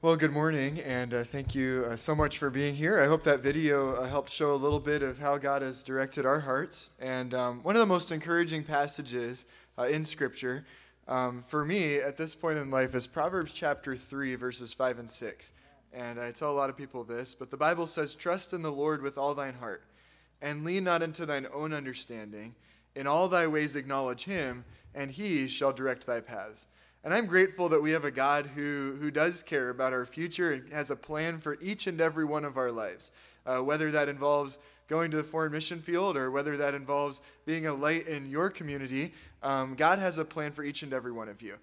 Well, good morning, and uh, thank you uh, so much for being here. I hope that video uh, helped show a little bit of how God has directed our hearts. And um, one of the most encouraging passages uh, in Scripture um, for me at this point in life is Proverbs chapter 3, verses 5 and 6. And I tell a lot of people this, but the Bible says, Trust in the Lord with all thine heart, and lean not into thine own understanding. In all thy ways acknowledge him, and he shall direct thy paths. And I'm grateful that we have a God who, who does care about our future and has a plan for each and every one of our lives. Uh, whether that involves going to the foreign mission field or whether that involves being a light in your community, um, God has a plan for each and every one of you.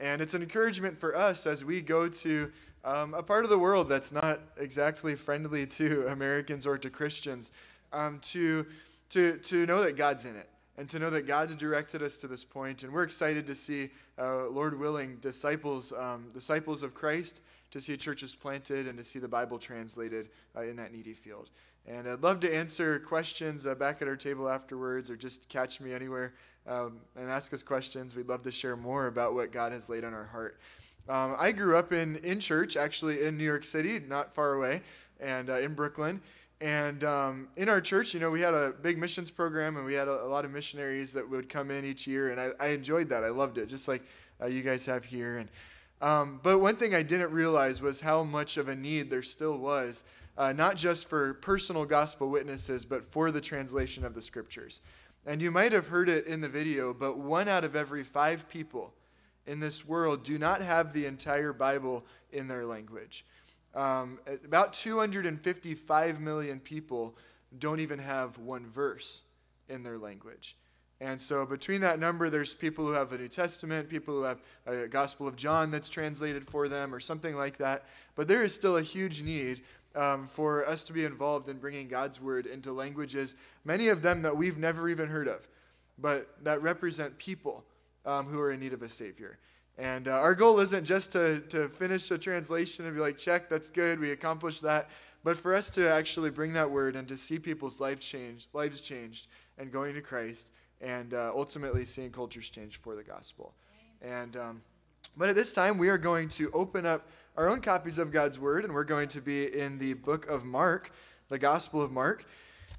And it's an encouragement for us as we go to um, a part of the world that's not exactly friendly to Americans or to Christians um, to, to, to know that God's in it and to know that God's directed us to this point, and we're excited to see, uh, Lord willing, disciples, um, disciples of Christ, to see churches planted, and to see the Bible translated uh, in that needy field. And I'd love to answer questions uh, back at our table afterwards, or just catch me anywhere um, and ask us questions. We'd love to share more about what God has laid on our heart. Um, I grew up in, in church, actually in New York City, not far away, and uh, in Brooklyn. And um, in our church, you know, we had a big missions program and we had a, a lot of missionaries that would come in each year. And I, I enjoyed that. I loved it, just like uh, you guys have here. And, um, but one thing I didn't realize was how much of a need there still was, uh, not just for personal gospel witnesses, but for the translation of the scriptures. And you might have heard it in the video, but one out of every five people in this world do not have the entire Bible in their language. Um, about 255 million people don't even have one verse in their language. And so, between that number, there's people who have a New Testament, people who have a Gospel of John that's translated for them, or something like that. But there is still a huge need um, for us to be involved in bringing God's Word into languages, many of them that we've never even heard of, but that represent people um, who are in need of a Savior. And uh, our goal isn't just to, to finish a translation and be like, check, that's good, we accomplished that, but for us to actually bring that word and to see people's lives changed, lives changed and going to Christ and uh, ultimately seeing cultures change for the gospel. And um, but at this time, we are going to open up our own copies of God's word, and we're going to be in the book of Mark, the Gospel of Mark.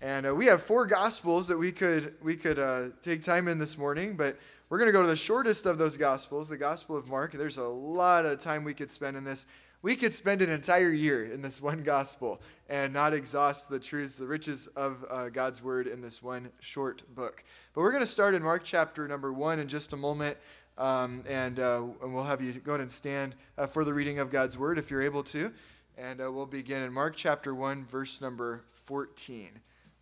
And uh, we have four gospels that we could we could uh, take time in this morning, but we're going to go to the shortest of those Gospels, the Gospel of Mark. There's a lot of time we could spend in this. We could spend an entire year in this one Gospel and not exhaust the truths, the riches of uh, God's Word in this one short book. But we're going to start in Mark chapter number one in just a moment. Um, and, uh, and, we'll have you go ahead and stand uh, for the reading of God's Word if you're able to. And uh, we'll begin in Mark chapter 1, verse number 14.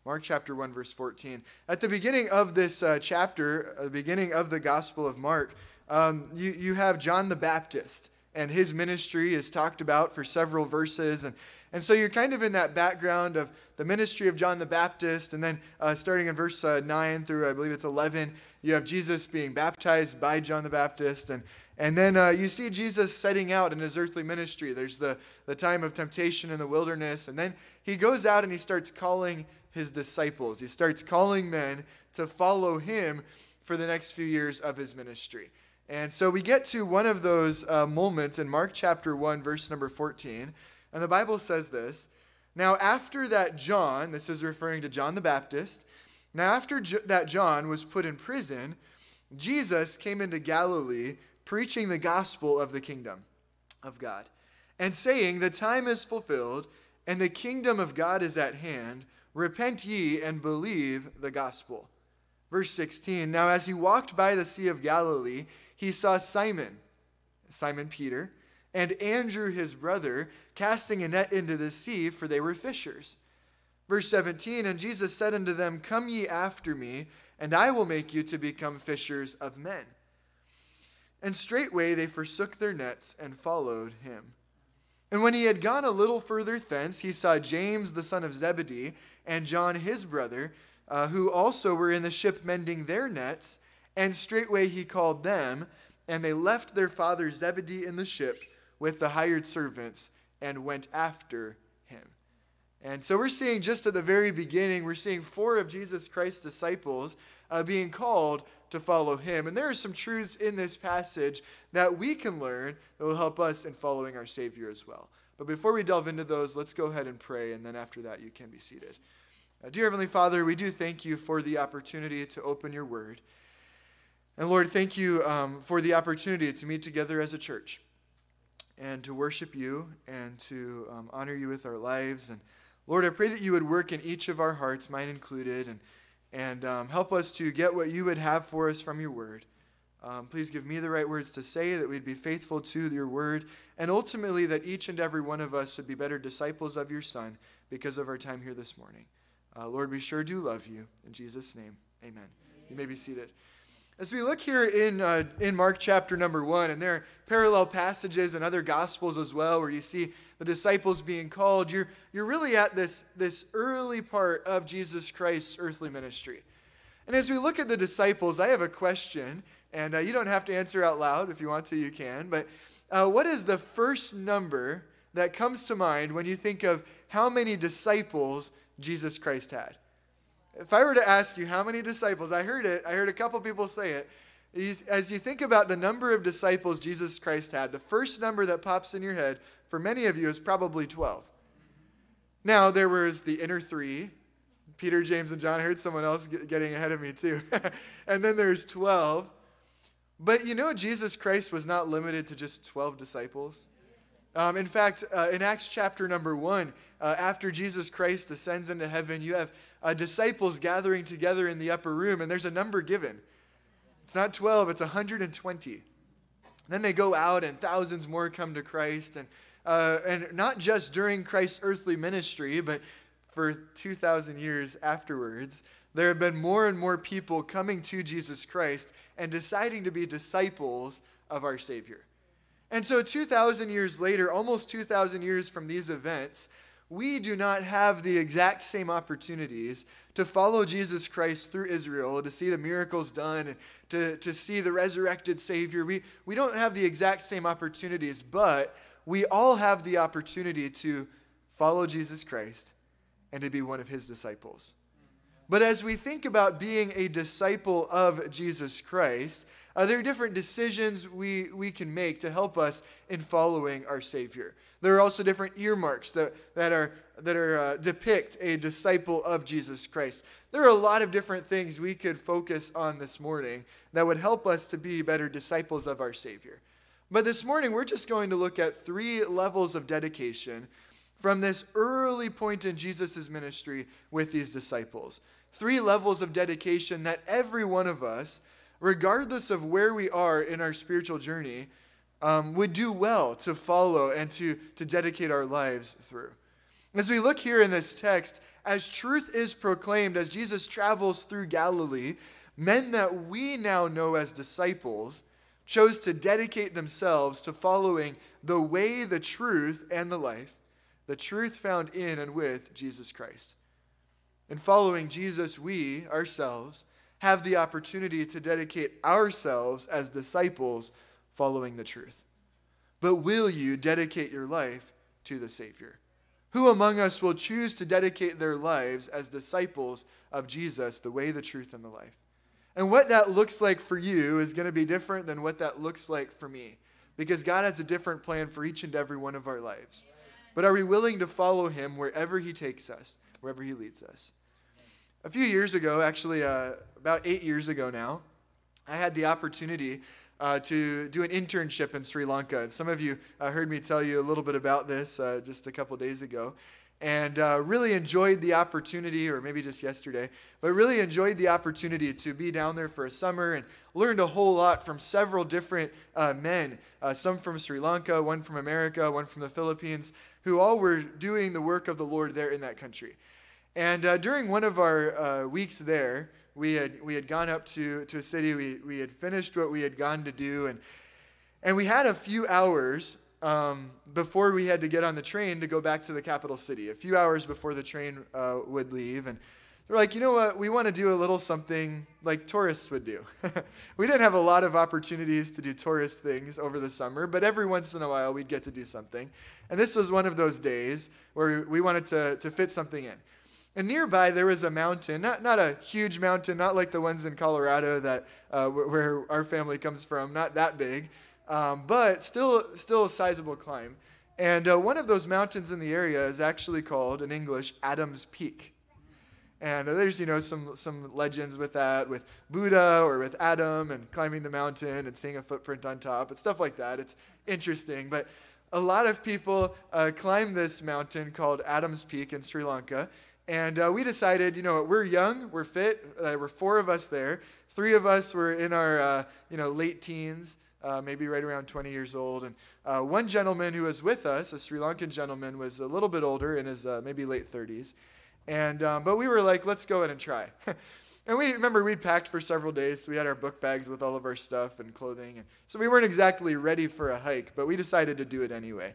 Mark chapter 1, verse 14. At the beginning of this uh, chapter, uh, the beginning of the Gospel of Mark, um, you, you have John the Baptist, and his ministry is talked about for several verses. And, and so you're kind of in that background of the ministry of John the Baptist. And then uh, starting in verse uh, 9 through, I believe it's 11, you have Jesus being baptized by John the Baptist. And, and then uh, you see Jesus setting out in his earthly ministry. There's the, the time of temptation in the wilderness. And then he goes out and he starts calling his disciples. He starts calling men to follow him for the next few years of his ministry. And so we get to one of those uh, moments in Mark chapter 1, verse number 14. And the Bible says this Now, after that John, this is referring to John the Baptist, now after J- that John was put in prison, Jesus came into Galilee preaching the gospel of the kingdom of God and saying, The time is fulfilled and the kingdom of God is at hand. Repent ye and believe the gospel. Verse 16 Now, as he walked by the Sea of Galilee, he saw Simon, Simon Peter, and Andrew his brother casting a net into the sea, for they were fishers. Verse 17 And Jesus said unto them, Come ye after me, and I will make you to become fishers of men. And straightway they forsook their nets and followed him. And when he had gone a little further thence, he saw James the son of Zebedee and John his brother, uh, who also were in the ship mending their nets. And straightway he called them, and they left their father Zebedee in the ship with the hired servants and went after him. And so we're seeing just at the very beginning, we're seeing four of Jesus Christ's disciples uh, being called to follow him. And there are some truths in this passage that we can learn that will help us in following our Savior as well. But before we delve into those, let's go ahead and pray, and then after that, you can be seated. Uh, dear Heavenly Father, we do thank you for the opportunity to open your word. And Lord, thank you um, for the opportunity to meet together as a church and to worship you and to um, honor you with our lives. And Lord, I pray that you would work in each of our hearts, mine included, and, and um, help us to get what you would have for us from your word. Um, please give me the right words to say, that we'd be faithful to your word, and ultimately that each and every one of us would be better disciples of your Son because of our time here this morning. Uh, Lord, we sure do love you. In Jesus' name, amen. amen. You may be seated. As we look here in, uh, in Mark chapter number one, and there are parallel passages in other gospels as well where you see the disciples being called, you're, you're really at this, this early part of Jesus Christ's earthly ministry. And as we look at the disciples, I have a question, and uh, you don't have to answer out loud. If you want to, you can. But uh, what is the first number that comes to mind when you think of how many disciples Jesus Christ had? If I were to ask you how many disciples, I heard it, I heard a couple people say it. As you think about the number of disciples Jesus Christ had, the first number that pops in your head for many of you is probably 12. Now, there was the inner three Peter, James, and John. I heard someone else getting ahead of me too. and then there's 12. But you know, Jesus Christ was not limited to just 12 disciples. Um, in fact, uh, in Acts chapter number one, uh, after Jesus Christ ascends into heaven, you have uh, disciples gathering together in the upper room, and there's a number given. It's not 12, it's 120. Then they go out, and thousands more come to Christ. And, uh, and not just during Christ's earthly ministry, but for 2,000 years afterwards, there have been more and more people coming to Jesus Christ and deciding to be disciples of our Savior. And so, 2,000 years later, almost 2,000 years from these events, we do not have the exact same opportunities to follow Jesus Christ through Israel, to see the miracles done, to, to see the resurrected Savior. We, we don't have the exact same opportunities, but we all have the opportunity to follow Jesus Christ and to be one of his disciples. But as we think about being a disciple of Jesus Christ, uh, there are different decisions we, we can make to help us in following our Savior. There are also different earmarks that, that are, that are uh, depict a disciple of Jesus Christ. There are a lot of different things we could focus on this morning that would help us to be better disciples of our Savior. But this morning, we're just going to look at three levels of dedication from this early point in Jesus' ministry with these disciples. Three levels of dedication that every one of us regardless of where we are in our spiritual journey, um, would do well to follow and to, to dedicate our lives through. As we look here in this text, as truth is proclaimed, as Jesus travels through Galilee, men that we now know as disciples chose to dedicate themselves to following the way, the truth, and the life, the truth found in and with Jesus Christ. In following Jesus, we ourselves have the opportunity to dedicate ourselves as disciples following the truth. But will you dedicate your life to the Savior? Who among us will choose to dedicate their lives as disciples of Jesus, the way, the truth, and the life? And what that looks like for you is going to be different than what that looks like for me, because God has a different plan for each and every one of our lives. But are we willing to follow Him wherever He takes us, wherever He leads us? A few years ago, actually, uh, about eight years ago now, I had the opportunity uh, to do an internship in Sri Lanka. And some of you uh, heard me tell you a little bit about this uh, just a couple days ago. And uh, really enjoyed the opportunity, or maybe just yesterday, but really enjoyed the opportunity to be down there for a summer and learned a whole lot from several different uh, men, uh, some from Sri Lanka, one from America, one from the Philippines, who all were doing the work of the Lord there in that country. And uh, during one of our uh, weeks there, we had, we had gone up to, to a city, we, we had finished what we had gone to do, and, and we had a few hours um, before we had to get on the train to go back to the capital city, a few hours before the train uh, would leave. And they're like, you know what, we want to do a little something like tourists would do. we didn't have a lot of opportunities to do tourist things over the summer, but every once in a while we'd get to do something. And this was one of those days where we wanted to, to fit something in. And nearby, there was a mountain, not, not a huge mountain, not like the ones in Colorado that, uh, where our family comes from, not that big, um, but still, still a sizable climb. And uh, one of those mountains in the area is actually called, in English, Adam's Peak. And uh, there's, you know, some, some legends with that, with Buddha or with Adam and climbing the mountain and seeing a footprint on top and stuff like that. It's interesting. But a lot of people uh, climb this mountain called Adam's Peak in Sri Lanka. And uh, we decided, you know, we're young, we're fit. Uh, we're four of us there. Three of us were in our, uh, you know, late teens, uh, maybe right around 20 years old. And uh, one gentleman who was with us, a Sri Lankan gentleman, was a little bit older, in his uh, maybe late 30s. And um, but we were like, let's go in and try. and we remember we'd packed for several days. So we had our book bags with all of our stuff and clothing. And so we weren't exactly ready for a hike, but we decided to do it anyway.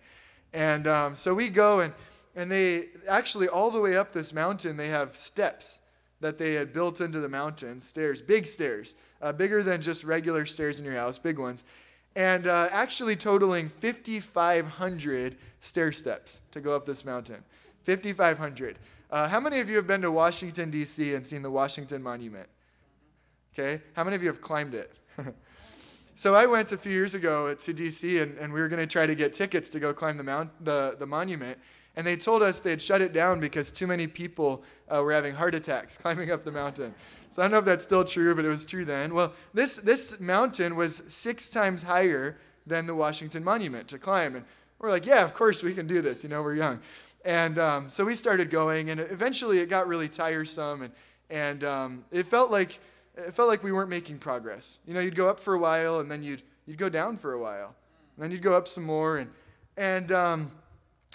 And um, so we go and and they actually, all the way up this mountain, they have steps that they had built into the mountain, stairs, big stairs, uh, bigger than just regular stairs in your house, big ones. And uh, actually totaling 5,500 stair steps to go up this mountain. 5,500. Uh, how many of you have been to Washington, D.C. and seen the Washington Monument? Okay. How many of you have climbed it? so I went a few years ago to D.C. and, and we were going to try to get tickets to go climb the, mount, the, the monument. And they told us they'd shut it down because too many people uh, were having heart attacks climbing up the mountain. So I don't know if that's still true, but it was true then. Well, this, this mountain was six times higher than the Washington Monument to climb. And we're like, yeah, of course we can do this. You know, we're young. And um, so we started going, and eventually it got really tiresome, and, and um, it, felt like, it felt like we weren't making progress. You know, you'd go up for a while, and then you'd, you'd go down for a while. And then you'd go up some more. And, and um,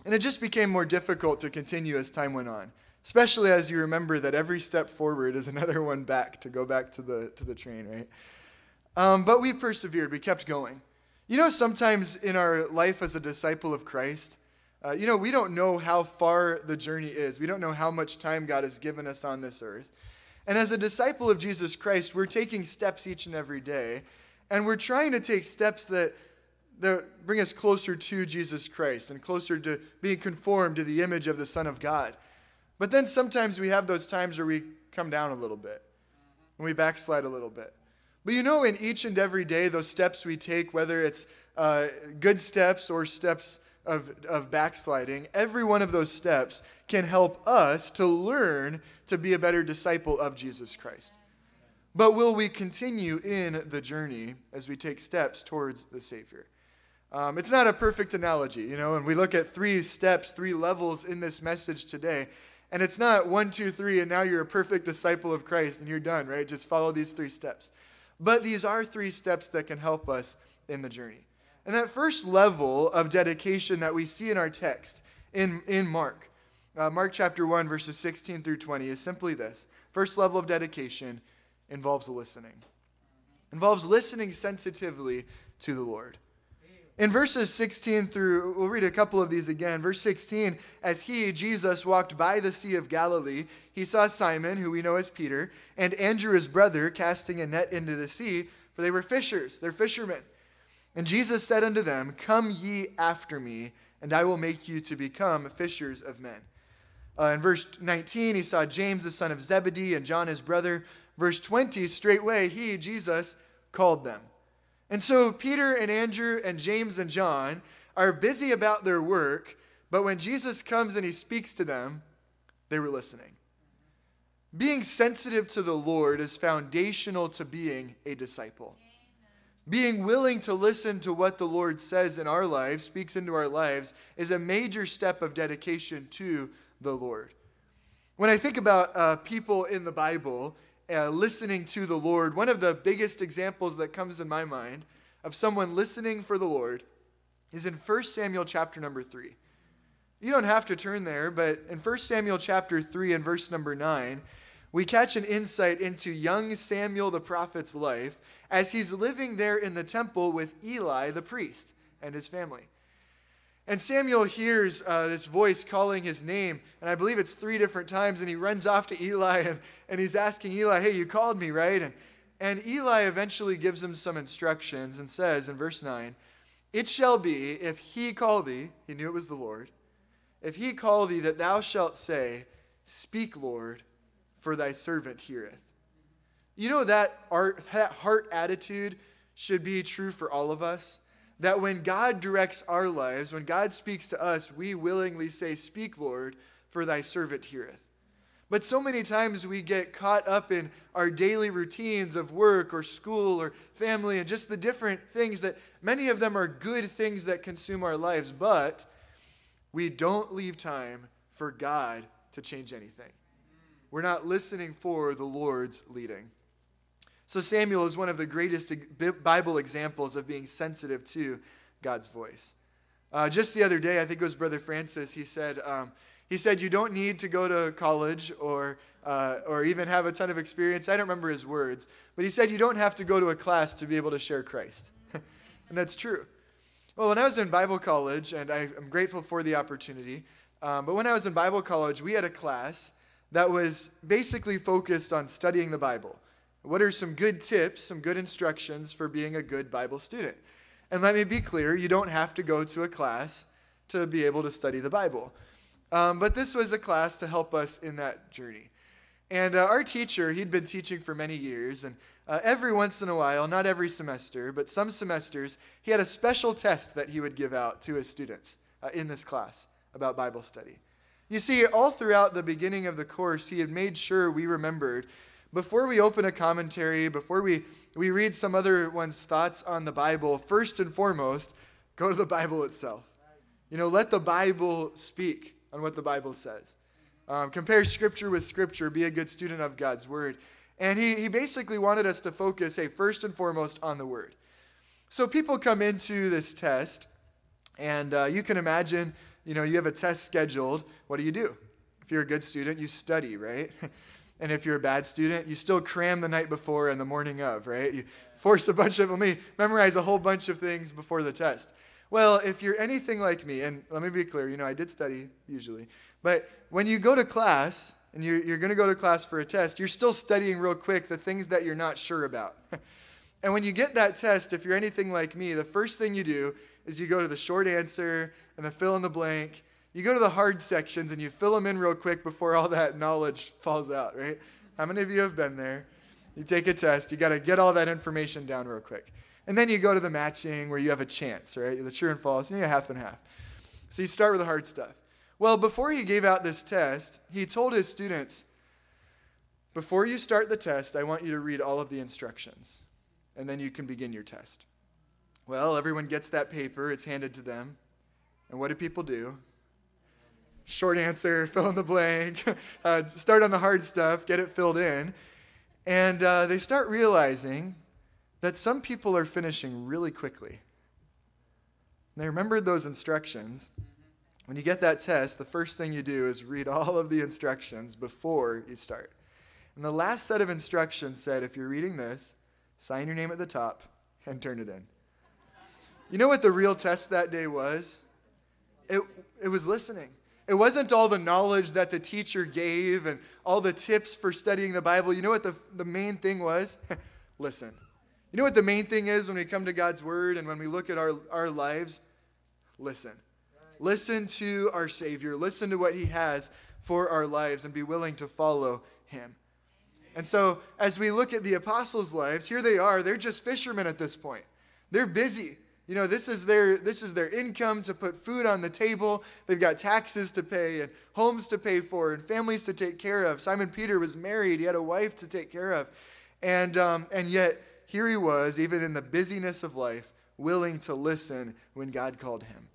and it just became more difficult to continue as time went on, especially as you remember that every step forward is another one back to go back to the, to the train, right? Um, but we persevered, we kept going. You know, sometimes in our life as a disciple of Christ, uh, you know, we don't know how far the journey is. We don't know how much time God has given us on this earth. And as a disciple of Jesus Christ, we're taking steps each and every day, and we're trying to take steps that that bring us closer to Jesus Christ and closer to being conformed to the image of the Son of God. But then sometimes we have those times where we come down a little bit and we backslide a little bit. But you know, in each and every day, those steps we take, whether it's uh, good steps or steps of, of backsliding, every one of those steps can help us to learn to be a better disciple of Jesus Christ. But will we continue in the journey as we take steps towards the Savior? Um, it's not a perfect analogy, you know, and we look at three steps, three levels in this message today. And it's not one, two, three, and now you're a perfect disciple of Christ and you're done, right? Just follow these three steps. But these are three steps that can help us in the journey. And that first level of dedication that we see in our text in, in Mark, uh, Mark chapter 1, verses 16 through 20, is simply this. First level of dedication involves listening, involves listening sensitively to the Lord. In verses 16 through, we'll read a couple of these again. Verse 16, as he, Jesus, walked by the Sea of Galilee, he saw Simon, who we know as Peter, and Andrew, his brother, casting a net into the sea, for they were fishers, they're fishermen. And Jesus said unto them, Come ye after me, and I will make you to become fishers of men. Uh, in verse 19, he saw James, the son of Zebedee, and John, his brother. Verse 20, straightway he, Jesus, called them. And so Peter and Andrew and James and John are busy about their work, but when Jesus comes and he speaks to them, they were listening. Being sensitive to the Lord is foundational to being a disciple. Being willing to listen to what the Lord says in our lives, speaks into our lives, is a major step of dedication to the Lord. When I think about uh, people in the Bible, uh, listening to the Lord, one of the biggest examples that comes in my mind of someone listening for the Lord is in 1 Samuel chapter number 3. You don't have to turn there, but in 1 Samuel chapter 3 and verse number 9, we catch an insight into young Samuel the prophet's life as he's living there in the temple with Eli the priest and his family. And Samuel hears uh, this voice calling his name, and I believe it's three different times, and he runs off to Eli and, and he's asking Eli, Hey, you called me, right? And, and Eli eventually gives him some instructions and says in verse 9, It shall be, if he call thee, he knew it was the Lord, if he call thee, that thou shalt say, Speak, Lord, for thy servant heareth. You know that, art, that heart attitude should be true for all of us. That when God directs our lives, when God speaks to us, we willingly say, Speak, Lord, for thy servant heareth. But so many times we get caught up in our daily routines of work or school or family and just the different things that many of them are good things that consume our lives, but we don't leave time for God to change anything. We're not listening for the Lord's leading. So, Samuel is one of the greatest Bible examples of being sensitive to God's voice. Uh, just the other day, I think it was Brother Francis, he said, um, he said, You don't need to go to college or, uh, or even have a ton of experience. I don't remember his words, but he said, You don't have to go to a class to be able to share Christ. and that's true. Well, when I was in Bible college, and I, am grateful for the opportunity, um, but when I was in Bible college, we had a class that was basically focused on studying the Bible. What are some good tips, some good instructions for being a good Bible student? And let me be clear you don't have to go to a class to be able to study the Bible. Um, but this was a class to help us in that journey. And uh, our teacher, he'd been teaching for many years, and uh, every once in a while, not every semester, but some semesters, he had a special test that he would give out to his students uh, in this class about Bible study. You see, all throughout the beginning of the course, he had made sure we remembered before we open a commentary, before we, we read some other one's thoughts on the Bible, first and foremost, go to the Bible itself. You know, let the Bible speak on what the Bible says. Um, compare Scripture with Scripture, be a good student of God's Word. And he, he basically wanted us to focus, hey, first and foremost on the Word. So people come into this test, and uh, you can imagine, you know, you have a test scheduled. What do you do? If you're a good student, you study, right? And if you're a bad student, you still cram the night before and the morning of, right? You force a bunch of, let me memorize a whole bunch of things before the test. Well, if you're anything like me, and let me be clear, you know, I did study usually, but when you go to class and you're, you're going to go to class for a test, you're still studying real quick the things that you're not sure about. and when you get that test, if you're anything like me, the first thing you do is you go to the short answer and the fill in the blank you go to the hard sections and you fill them in real quick before all that knowledge falls out, right? How many of you have been there? You take a test, you got to get all that information down real quick. And then you go to the matching where you have a chance, right? The true and false, and you half and half. So you start with the hard stuff. Well, before he gave out this test, he told his students, before you start the test, I want you to read all of the instructions, and then you can begin your test. Well, everyone gets that paper, it's handed to them. And what do people do? Short answer, fill in the blank, uh, start on the hard stuff, get it filled in. And uh, they start realizing that some people are finishing really quickly. And they remembered those instructions. When you get that test, the first thing you do is read all of the instructions before you start. And the last set of instructions said if you're reading this, sign your name at the top and turn it in. You know what the real test that day was? It, it was listening. It wasn't all the knowledge that the teacher gave and all the tips for studying the Bible. You know what the, the main thing was? Listen. You know what the main thing is when we come to God's Word and when we look at our, our lives? Listen. Listen to our Savior. Listen to what He has for our lives and be willing to follow Him. And so, as we look at the apostles' lives, here they are. They're just fishermen at this point. They're busy. You know, this is their this is their income to put food on the table. They've got taxes to pay and homes to pay for and families to take care of. Simon Peter was married; he had a wife to take care of, and um, and yet here he was, even in the busyness of life, willing to listen when God called him.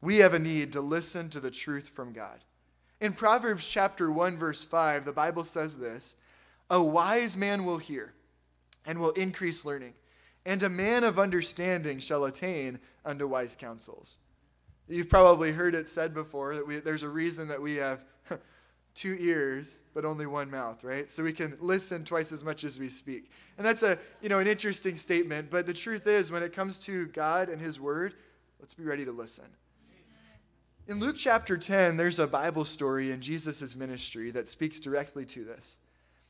We have a need to listen to the truth from God. In Proverbs chapter 1 verse 5, the Bible says this, "A wise man will hear and will increase learning." And a man of understanding shall attain unto wise counsels. You've probably heard it said before that we, there's a reason that we have two ears but only one mouth, right? So we can listen twice as much as we speak. And that's a, you know, an interesting statement, but the truth is when it comes to God and his word, let's be ready to listen. In Luke chapter 10, there's a Bible story in Jesus' ministry that speaks directly to this.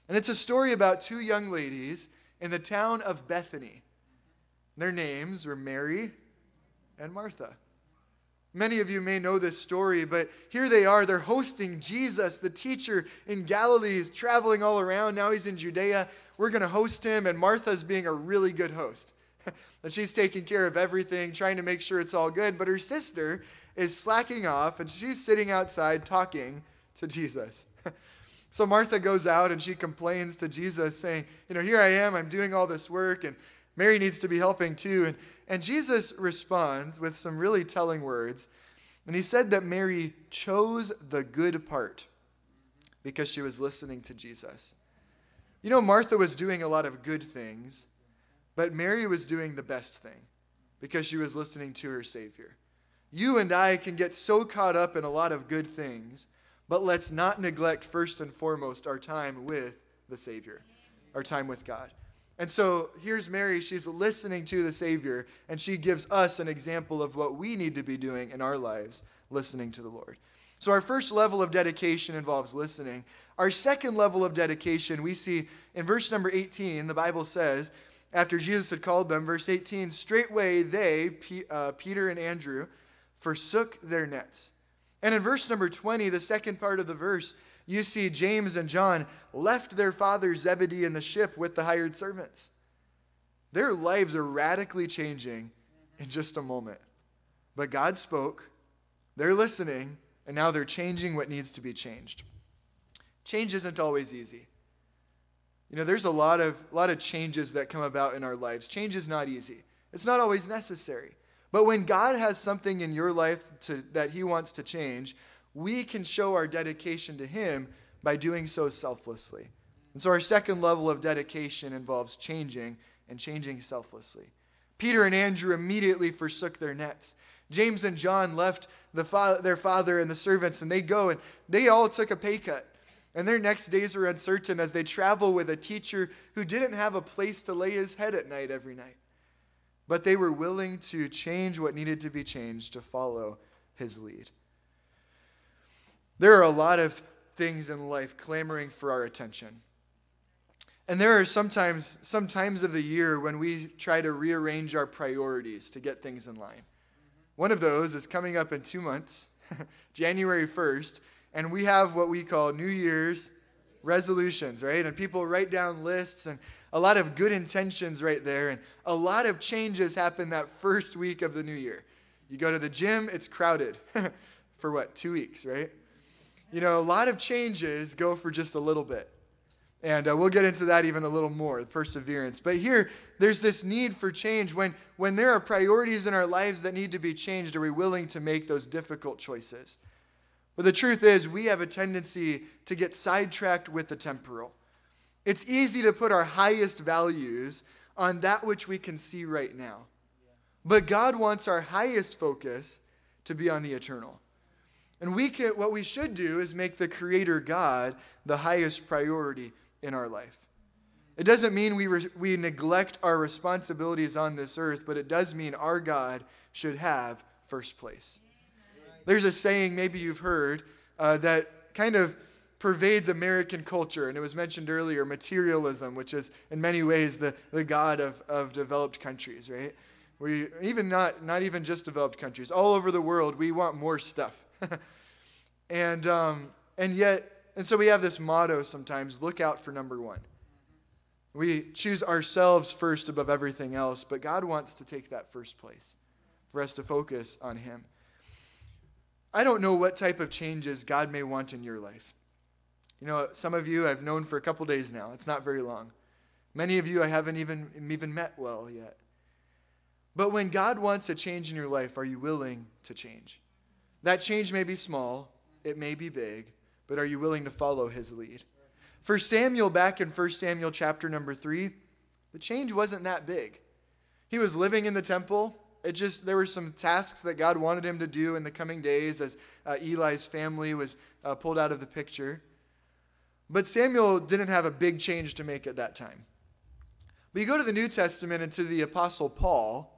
And it's a story about two young ladies in the town of Bethany. Their names were Mary and Martha. Many of you may know this story, but here they are. They're hosting Jesus, the teacher in Galilee. He's traveling all around. Now he's in Judea. We're going to host him, and Martha's being a really good host. and she's taking care of everything, trying to make sure it's all good. But her sister is slacking off, and she's sitting outside talking to Jesus. so Martha goes out and she complains to Jesus, saying, You know, here I am, I'm doing all this work, and Mary needs to be helping too. And and Jesus responds with some really telling words. And he said that Mary chose the good part because she was listening to Jesus. You know, Martha was doing a lot of good things, but Mary was doing the best thing because she was listening to her Savior. You and I can get so caught up in a lot of good things, but let's not neglect first and foremost our time with the Savior, our time with God. And so here's Mary. She's listening to the Savior, and she gives us an example of what we need to be doing in our lives, listening to the Lord. So, our first level of dedication involves listening. Our second level of dedication, we see in verse number 18, the Bible says, after Jesus had called them, verse 18, straightway they, P- uh, Peter and Andrew, forsook their nets. And in verse number 20, the second part of the verse, you see James and John left their father Zebedee in the ship with the hired servants. Their lives are radically changing in just a moment. But God spoke, they're listening, and now they're changing what needs to be changed. Change isn't always easy. You know, there's a lot of, a lot of changes that come about in our lives. Change is not easy, it's not always necessary. But when God has something in your life to, that He wants to change, we can show our dedication to Him by doing so selflessly. And so our second level of dedication involves changing and changing selflessly. Peter and Andrew immediately forsook their nets. James and John left the fa- their father and the servants, and they go and they all took a pay cut. And their next days were uncertain as they travel with a teacher who didn't have a place to lay his head at night every night. But they were willing to change what needed to be changed to follow his lead. There are a lot of things in life clamoring for our attention. And there are sometimes some times of the year when we try to rearrange our priorities to get things in line. One of those is coming up in 2 months, January 1st, and we have what we call New Year's resolutions, right? And people write down lists and a lot of good intentions right there and a lot of changes happen that first week of the new year. You go to the gym, it's crowded for what? 2 weeks, right? You know, a lot of changes go for just a little bit. And uh, we'll get into that even a little more, perseverance. But here, there's this need for change. When, when there are priorities in our lives that need to be changed, are we willing to make those difficult choices? But the truth is, we have a tendency to get sidetracked with the temporal. It's easy to put our highest values on that which we can see right now. But God wants our highest focus to be on the eternal. And we can, what we should do is make the Creator God the highest priority in our life. It doesn't mean we, re, we neglect our responsibilities on this earth, but it does mean our God should have first place. There's a saying, maybe you've heard, uh, that kind of pervades American culture, and it was mentioned earlier materialism, which is in many ways the, the God of, of developed countries, right? We, even not, not even just developed countries, all over the world, we want more stuff. and, um, and yet, and so we have this motto sometimes look out for number one. We choose ourselves first above everything else, but God wants to take that first place for us to focus on Him. I don't know what type of changes God may want in your life. You know, some of you I've known for a couple days now. It's not very long. Many of you I haven't even, even met well yet. But when God wants a change in your life, are you willing to change? That change may be small, it may be big, but are you willing to follow his lead? For Samuel, back in 1 Samuel chapter number 3, the change wasn't that big. He was living in the temple. It just, there were some tasks that God wanted him to do in the coming days as uh, Eli's family was uh, pulled out of the picture. But Samuel didn't have a big change to make at that time. But you go to the New Testament and to the Apostle Paul,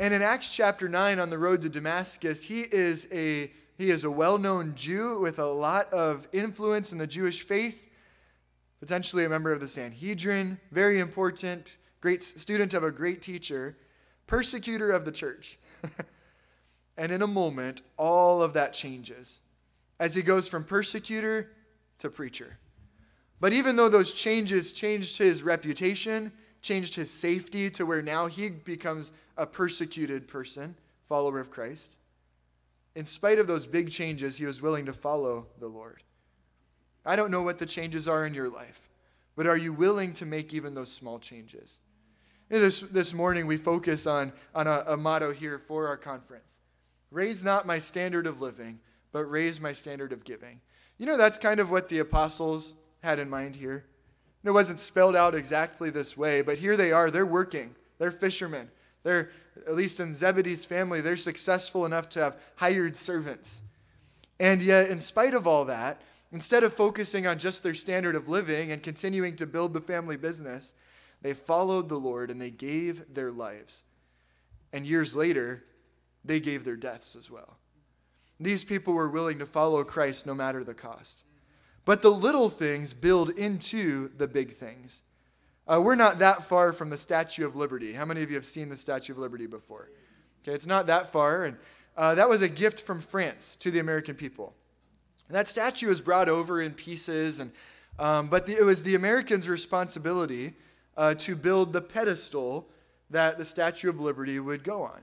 and in Acts chapter 9 on the road to Damascus, he is a he is a well-known Jew with a lot of influence in the Jewish faith, potentially a member of the Sanhedrin, very important, great student of a great teacher, persecutor of the church. And in a moment, all of that changes as he goes from persecutor to preacher. But even though those changes changed his reputation, changed his safety to where now he becomes a persecuted person, follower of Christ, in spite of those big changes, he was willing to follow the Lord. I don't know what the changes are in your life, but are you willing to make even those small changes? This, this morning, we focus on, on a, a motto here for our conference Raise not my standard of living, but raise my standard of giving. You know, that's kind of what the apostles had in mind here. It wasn't spelled out exactly this way, but here they are. They're working, they're fishermen. They're, at least in Zebedee's family, they're successful enough to have hired servants. And yet, in spite of all that, instead of focusing on just their standard of living and continuing to build the family business, they followed the Lord and they gave their lives. And years later, they gave their deaths as well. These people were willing to follow Christ no matter the cost. But the little things build into the big things. Uh, we're not that far from the Statue of Liberty. How many of you have seen the Statue of Liberty before? Okay, it's not that far. And uh, that was a gift from France to the American people. And that statue was brought over in pieces, and, um, but the, it was the Americans' responsibility uh, to build the pedestal that the Statue of Liberty would go on.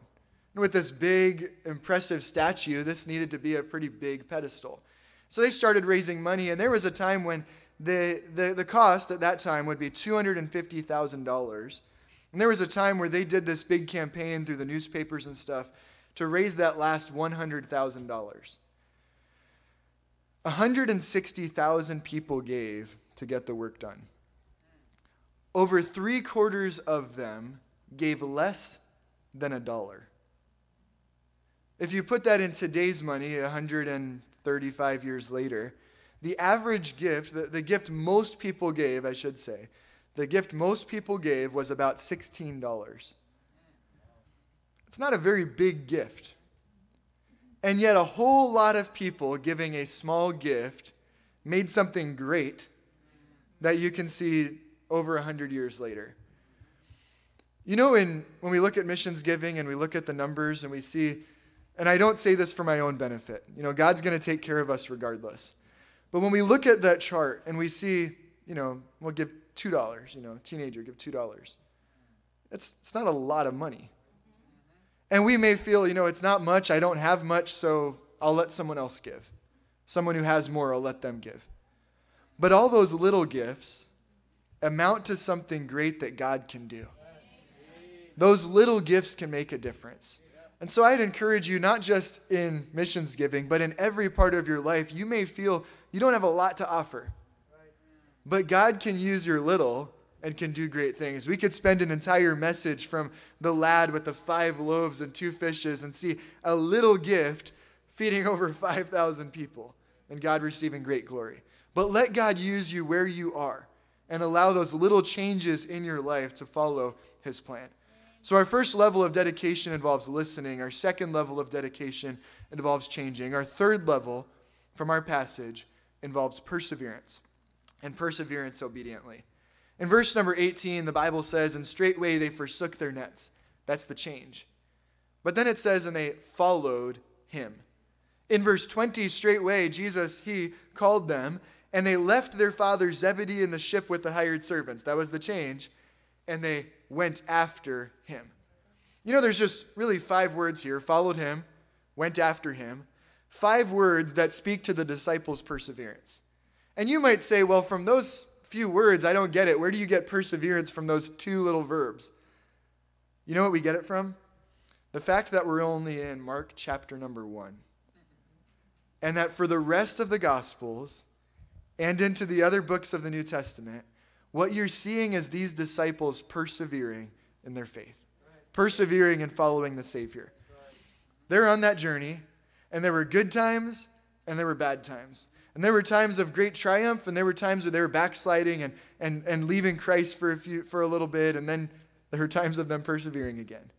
And with this big, impressive statue, this needed to be a pretty big pedestal. So they started raising money, and there was a time when the, the, the cost at that time would be $250,000. And there was a time where they did this big campaign through the newspapers and stuff to raise that last $100,000. 160,000 people gave to get the work done. Over three quarters of them gave less than a dollar. If you put that in today's money, 135 years later, the average gift, the, the gift most people gave, I should say, the gift most people gave was about $16. It's not a very big gift. And yet, a whole lot of people giving a small gift made something great that you can see over 100 years later. You know, in, when we look at missions giving and we look at the numbers and we see, and I don't say this for my own benefit, you know, God's going to take care of us regardless. But when we look at that chart and we see, you know, we'll give $2, you know, teenager, give $2. It's, it's not a lot of money. And we may feel, you know, it's not much, I don't have much, so I'll let someone else give. Someone who has more, I'll let them give. But all those little gifts amount to something great that God can do. Those little gifts can make a difference. And so I'd encourage you, not just in missions giving, but in every part of your life, you may feel you don't have a lot to offer. But God can use your little and can do great things. We could spend an entire message from the lad with the five loaves and two fishes and see a little gift feeding over 5,000 people and God receiving great glory. But let God use you where you are and allow those little changes in your life to follow his plan. So, our first level of dedication involves listening. Our second level of dedication involves changing. Our third level from our passage involves perseverance and perseverance obediently. In verse number 18, the Bible says, And straightway they forsook their nets. That's the change. But then it says, And they followed him. In verse 20, straightway, Jesus, he called them, and they left their father Zebedee in the ship with the hired servants. That was the change. And they went after him. You know, there's just really five words here followed him, went after him. Five words that speak to the disciples' perseverance. And you might say, well, from those few words, I don't get it. Where do you get perseverance from those two little verbs? You know what we get it from? The fact that we're only in Mark chapter number one. And that for the rest of the Gospels and into the other books of the New Testament, what you're seeing is these disciples persevering in their faith, persevering in following the Savior. They're on that journey, and there were good times and there were bad times. And there were times of great triumph, and there were times where they were backsliding and, and, and leaving Christ for a, few, for a little bit, and then there were times of them persevering again.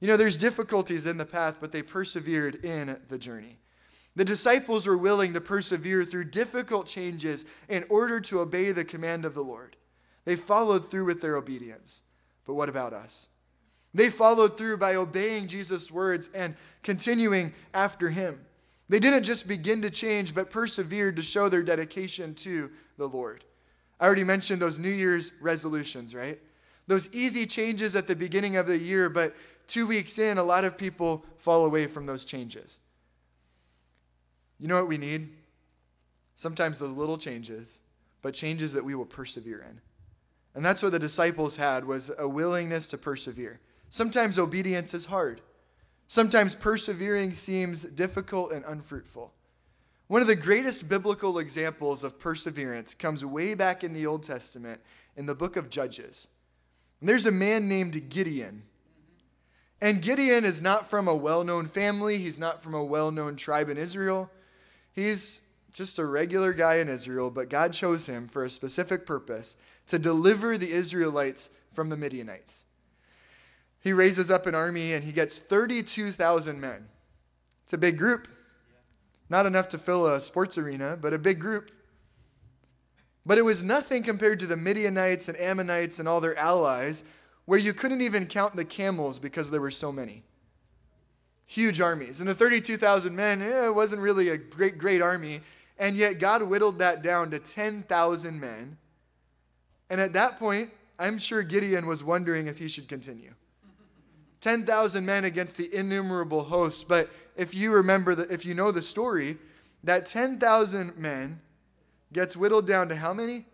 You know, there's difficulties in the path, but they persevered in the journey. The disciples were willing to persevere through difficult changes in order to obey the command of the Lord. They followed through with their obedience. But what about us? They followed through by obeying Jesus' words and continuing after him. They didn't just begin to change, but persevered to show their dedication to the Lord. I already mentioned those New Year's resolutions, right? Those easy changes at the beginning of the year, but two weeks in, a lot of people fall away from those changes. You know what we need? Sometimes those little changes, but changes that we will persevere in. And that's what the disciples had was a willingness to persevere. Sometimes obedience is hard. Sometimes persevering seems difficult and unfruitful. One of the greatest biblical examples of perseverance comes way back in the Old Testament in the book of Judges. And there's a man named Gideon. And Gideon is not from a well known family, he's not from a well known tribe in Israel. He's just a regular guy in Israel, but God chose him for a specific purpose to deliver the Israelites from the Midianites. He raises up an army and he gets 32,000 men. It's a big group. Not enough to fill a sports arena, but a big group. But it was nothing compared to the Midianites and Ammonites and all their allies, where you couldn't even count the camels because there were so many. Huge armies. And the 32,000 men, eh, it wasn't really a great, great army. And yet God whittled that down to 10,000 men. And at that point, I'm sure Gideon was wondering if he should continue. 10,000 men against the innumerable host. But if you remember, that, if you know the story, that 10,000 men gets whittled down to how many?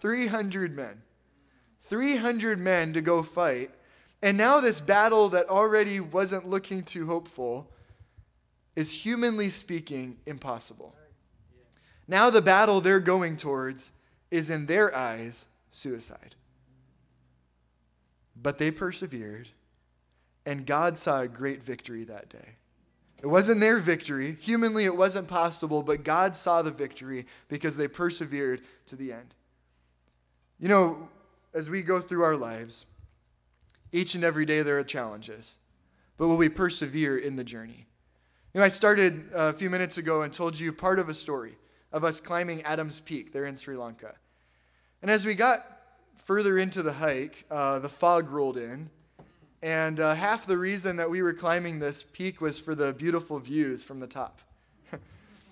300 men. 300 men to go fight. And now, this battle that already wasn't looking too hopeful is humanly speaking impossible. Now, the battle they're going towards is, in their eyes, suicide. But they persevered, and God saw a great victory that day. It wasn't their victory. Humanly, it wasn't possible, but God saw the victory because they persevered to the end. You know, as we go through our lives, each and every day there are challenges, but will we persevere in the journey? You know, I started a few minutes ago and told you part of a story of us climbing Adam's Peak there in Sri Lanka. And as we got further into the hike, uh, the fog rolled in. And uh, half the reason that we were climbing this peak was for the beautiful views from the top.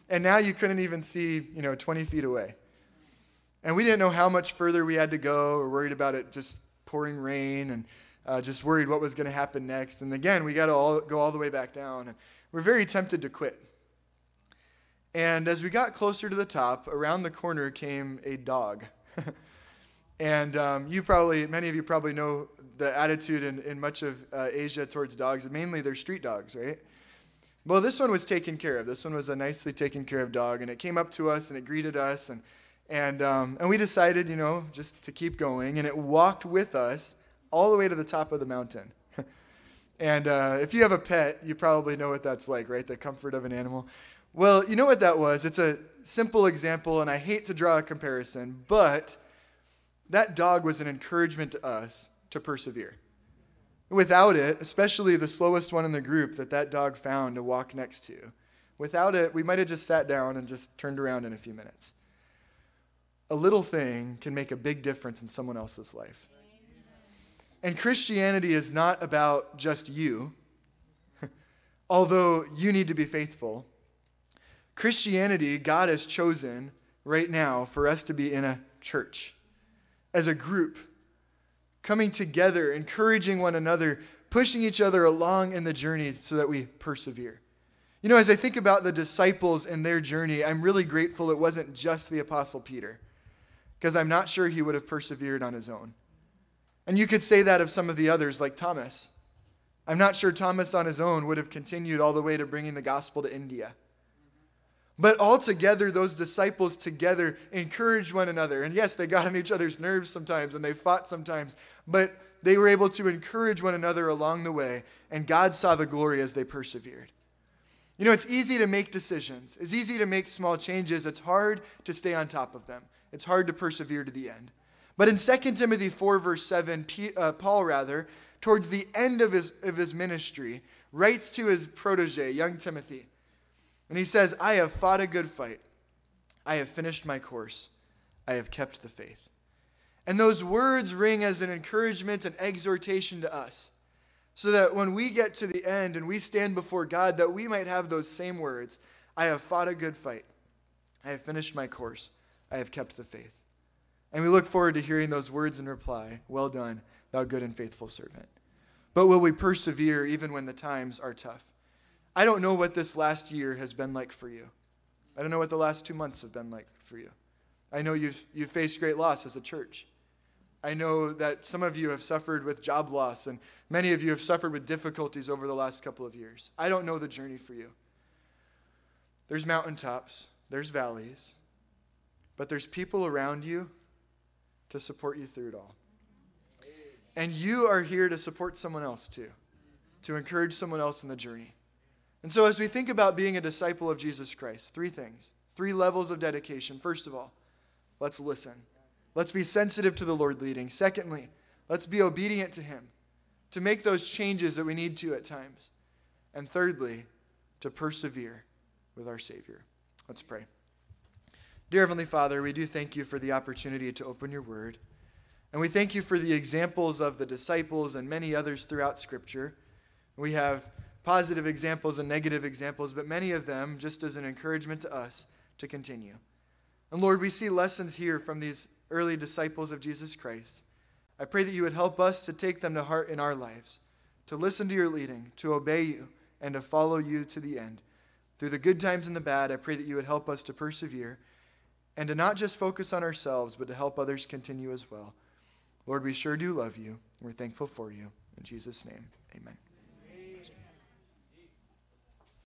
and now you couldn't even see, you know, 20 feet away. And we didn't know how much further we had to go. We're worried about it just pouring rain and uh, just worried what was going to happen next. And again, we got to go all the way back down. And we're very tempted to quit. And as we got closer to the top, around the corner came a dog. and um, you probably, many of you probably know the attitude in, in much of uh, Asia towards dogs. Mainly they're street dogs, right? Well, this one was taken care of. This one was a nicely taken care of dog. And it came up to us and it greeted us. And, and, um, and we decided, you know, just to keep going. And it walked with us all the way to the top of the mountain. and uh, if you have a pet, you probably know what that's like, right? The comfort of an animal. Well, you know what that was? It's a simple example, and I hate to draw a comparison, but that dog was an encouragement to us to persevere. Without it, especially the slowest one in the group that that dog found to walk next to, without it, we might have just sat down and just turned around in a few minutes. A little thing can make a big difference in someone else's life. And Christianity is not about just you, although you need to be faithful. Christianity, God has chosen right now for us to be in a church, as a group, coming together, encouraging one another, pushing each other along in the journey so that we persevere. You know, as I think about the disciples and their journey, I'm really grateful it wasn't just the Apostle Peter, because I'm not sure he would have persevered on his own. And you could say that of some of the others, like Thomas. I'm not sure Thomas on his own would have continued all the way to bringing the gospel to India. But altogether, those disciples together encouraged one another. And yes, they got on each other's nerves sometimes and they fought sometimes, but they were able to encourage one another along the way. And God saw the glory as they persevered. You know, it's easy to make decisions, it's easy to make small changes. It's hard to stay on top of them, it's hard to persevere to the end. But in 2 Timothy 4, verse 7, P, uh, Paul, rather, towards the end of his, of his ministry, writes to his protege, young Timothy. And he says, I have fought a good fight. I have finished my course. I have kept the faith. And those words ring as an encouragement and exhortation to us. so that when we get to the end and we stand before God, that we might have those same words I have fought a good fight, I have finished my course, I have kept the faith. And we look forward to hearing those words in reply Well done, thou good and faithful servant. But will we persevere even when the times are tough? I don't know what this last year has been like for you. I don't know what the last two months have been like for you. I know you've, you've faced great loss as a church. I know that some of you have suffered with job loss, and many of you have suffered with difficulties over the last couple of years. I don't know the journey for you. There's mountaintops, there's valleys, but there's people around you to support you through it all. And you are here to support someone else too, to encourage someone else in the journey. And so, as we think about being a disciple of Jesus Christ, three things, three levels of dedication. First of all, let's listen. Let's be sensitive to the Lord leading. Secondly, let's be obedient to Him to make those changes that we need to at times. And thirdly, to persevere with our Savior. Let's pray. Dear Heavenly Father, we do thank you for the opportunity to open your word. And we thank you for the examples of the disciples and many others throughout Scripture. We have positive examples and negative examples, but many of them just as an encouragement to us to continue. And Lord, we see lessons here from these early disciples of Jesus Christ. I pray that you would help us to take them to heart in our lives, to listen to your leading, to obey you, and to follow you to the end. Through the good times and the bad, I pray that you would help us to persevere and to not just focus on ourselves, but to help others continue as well. Lord, we sure do love you. We're thankful for you. In Jesus' name, amen.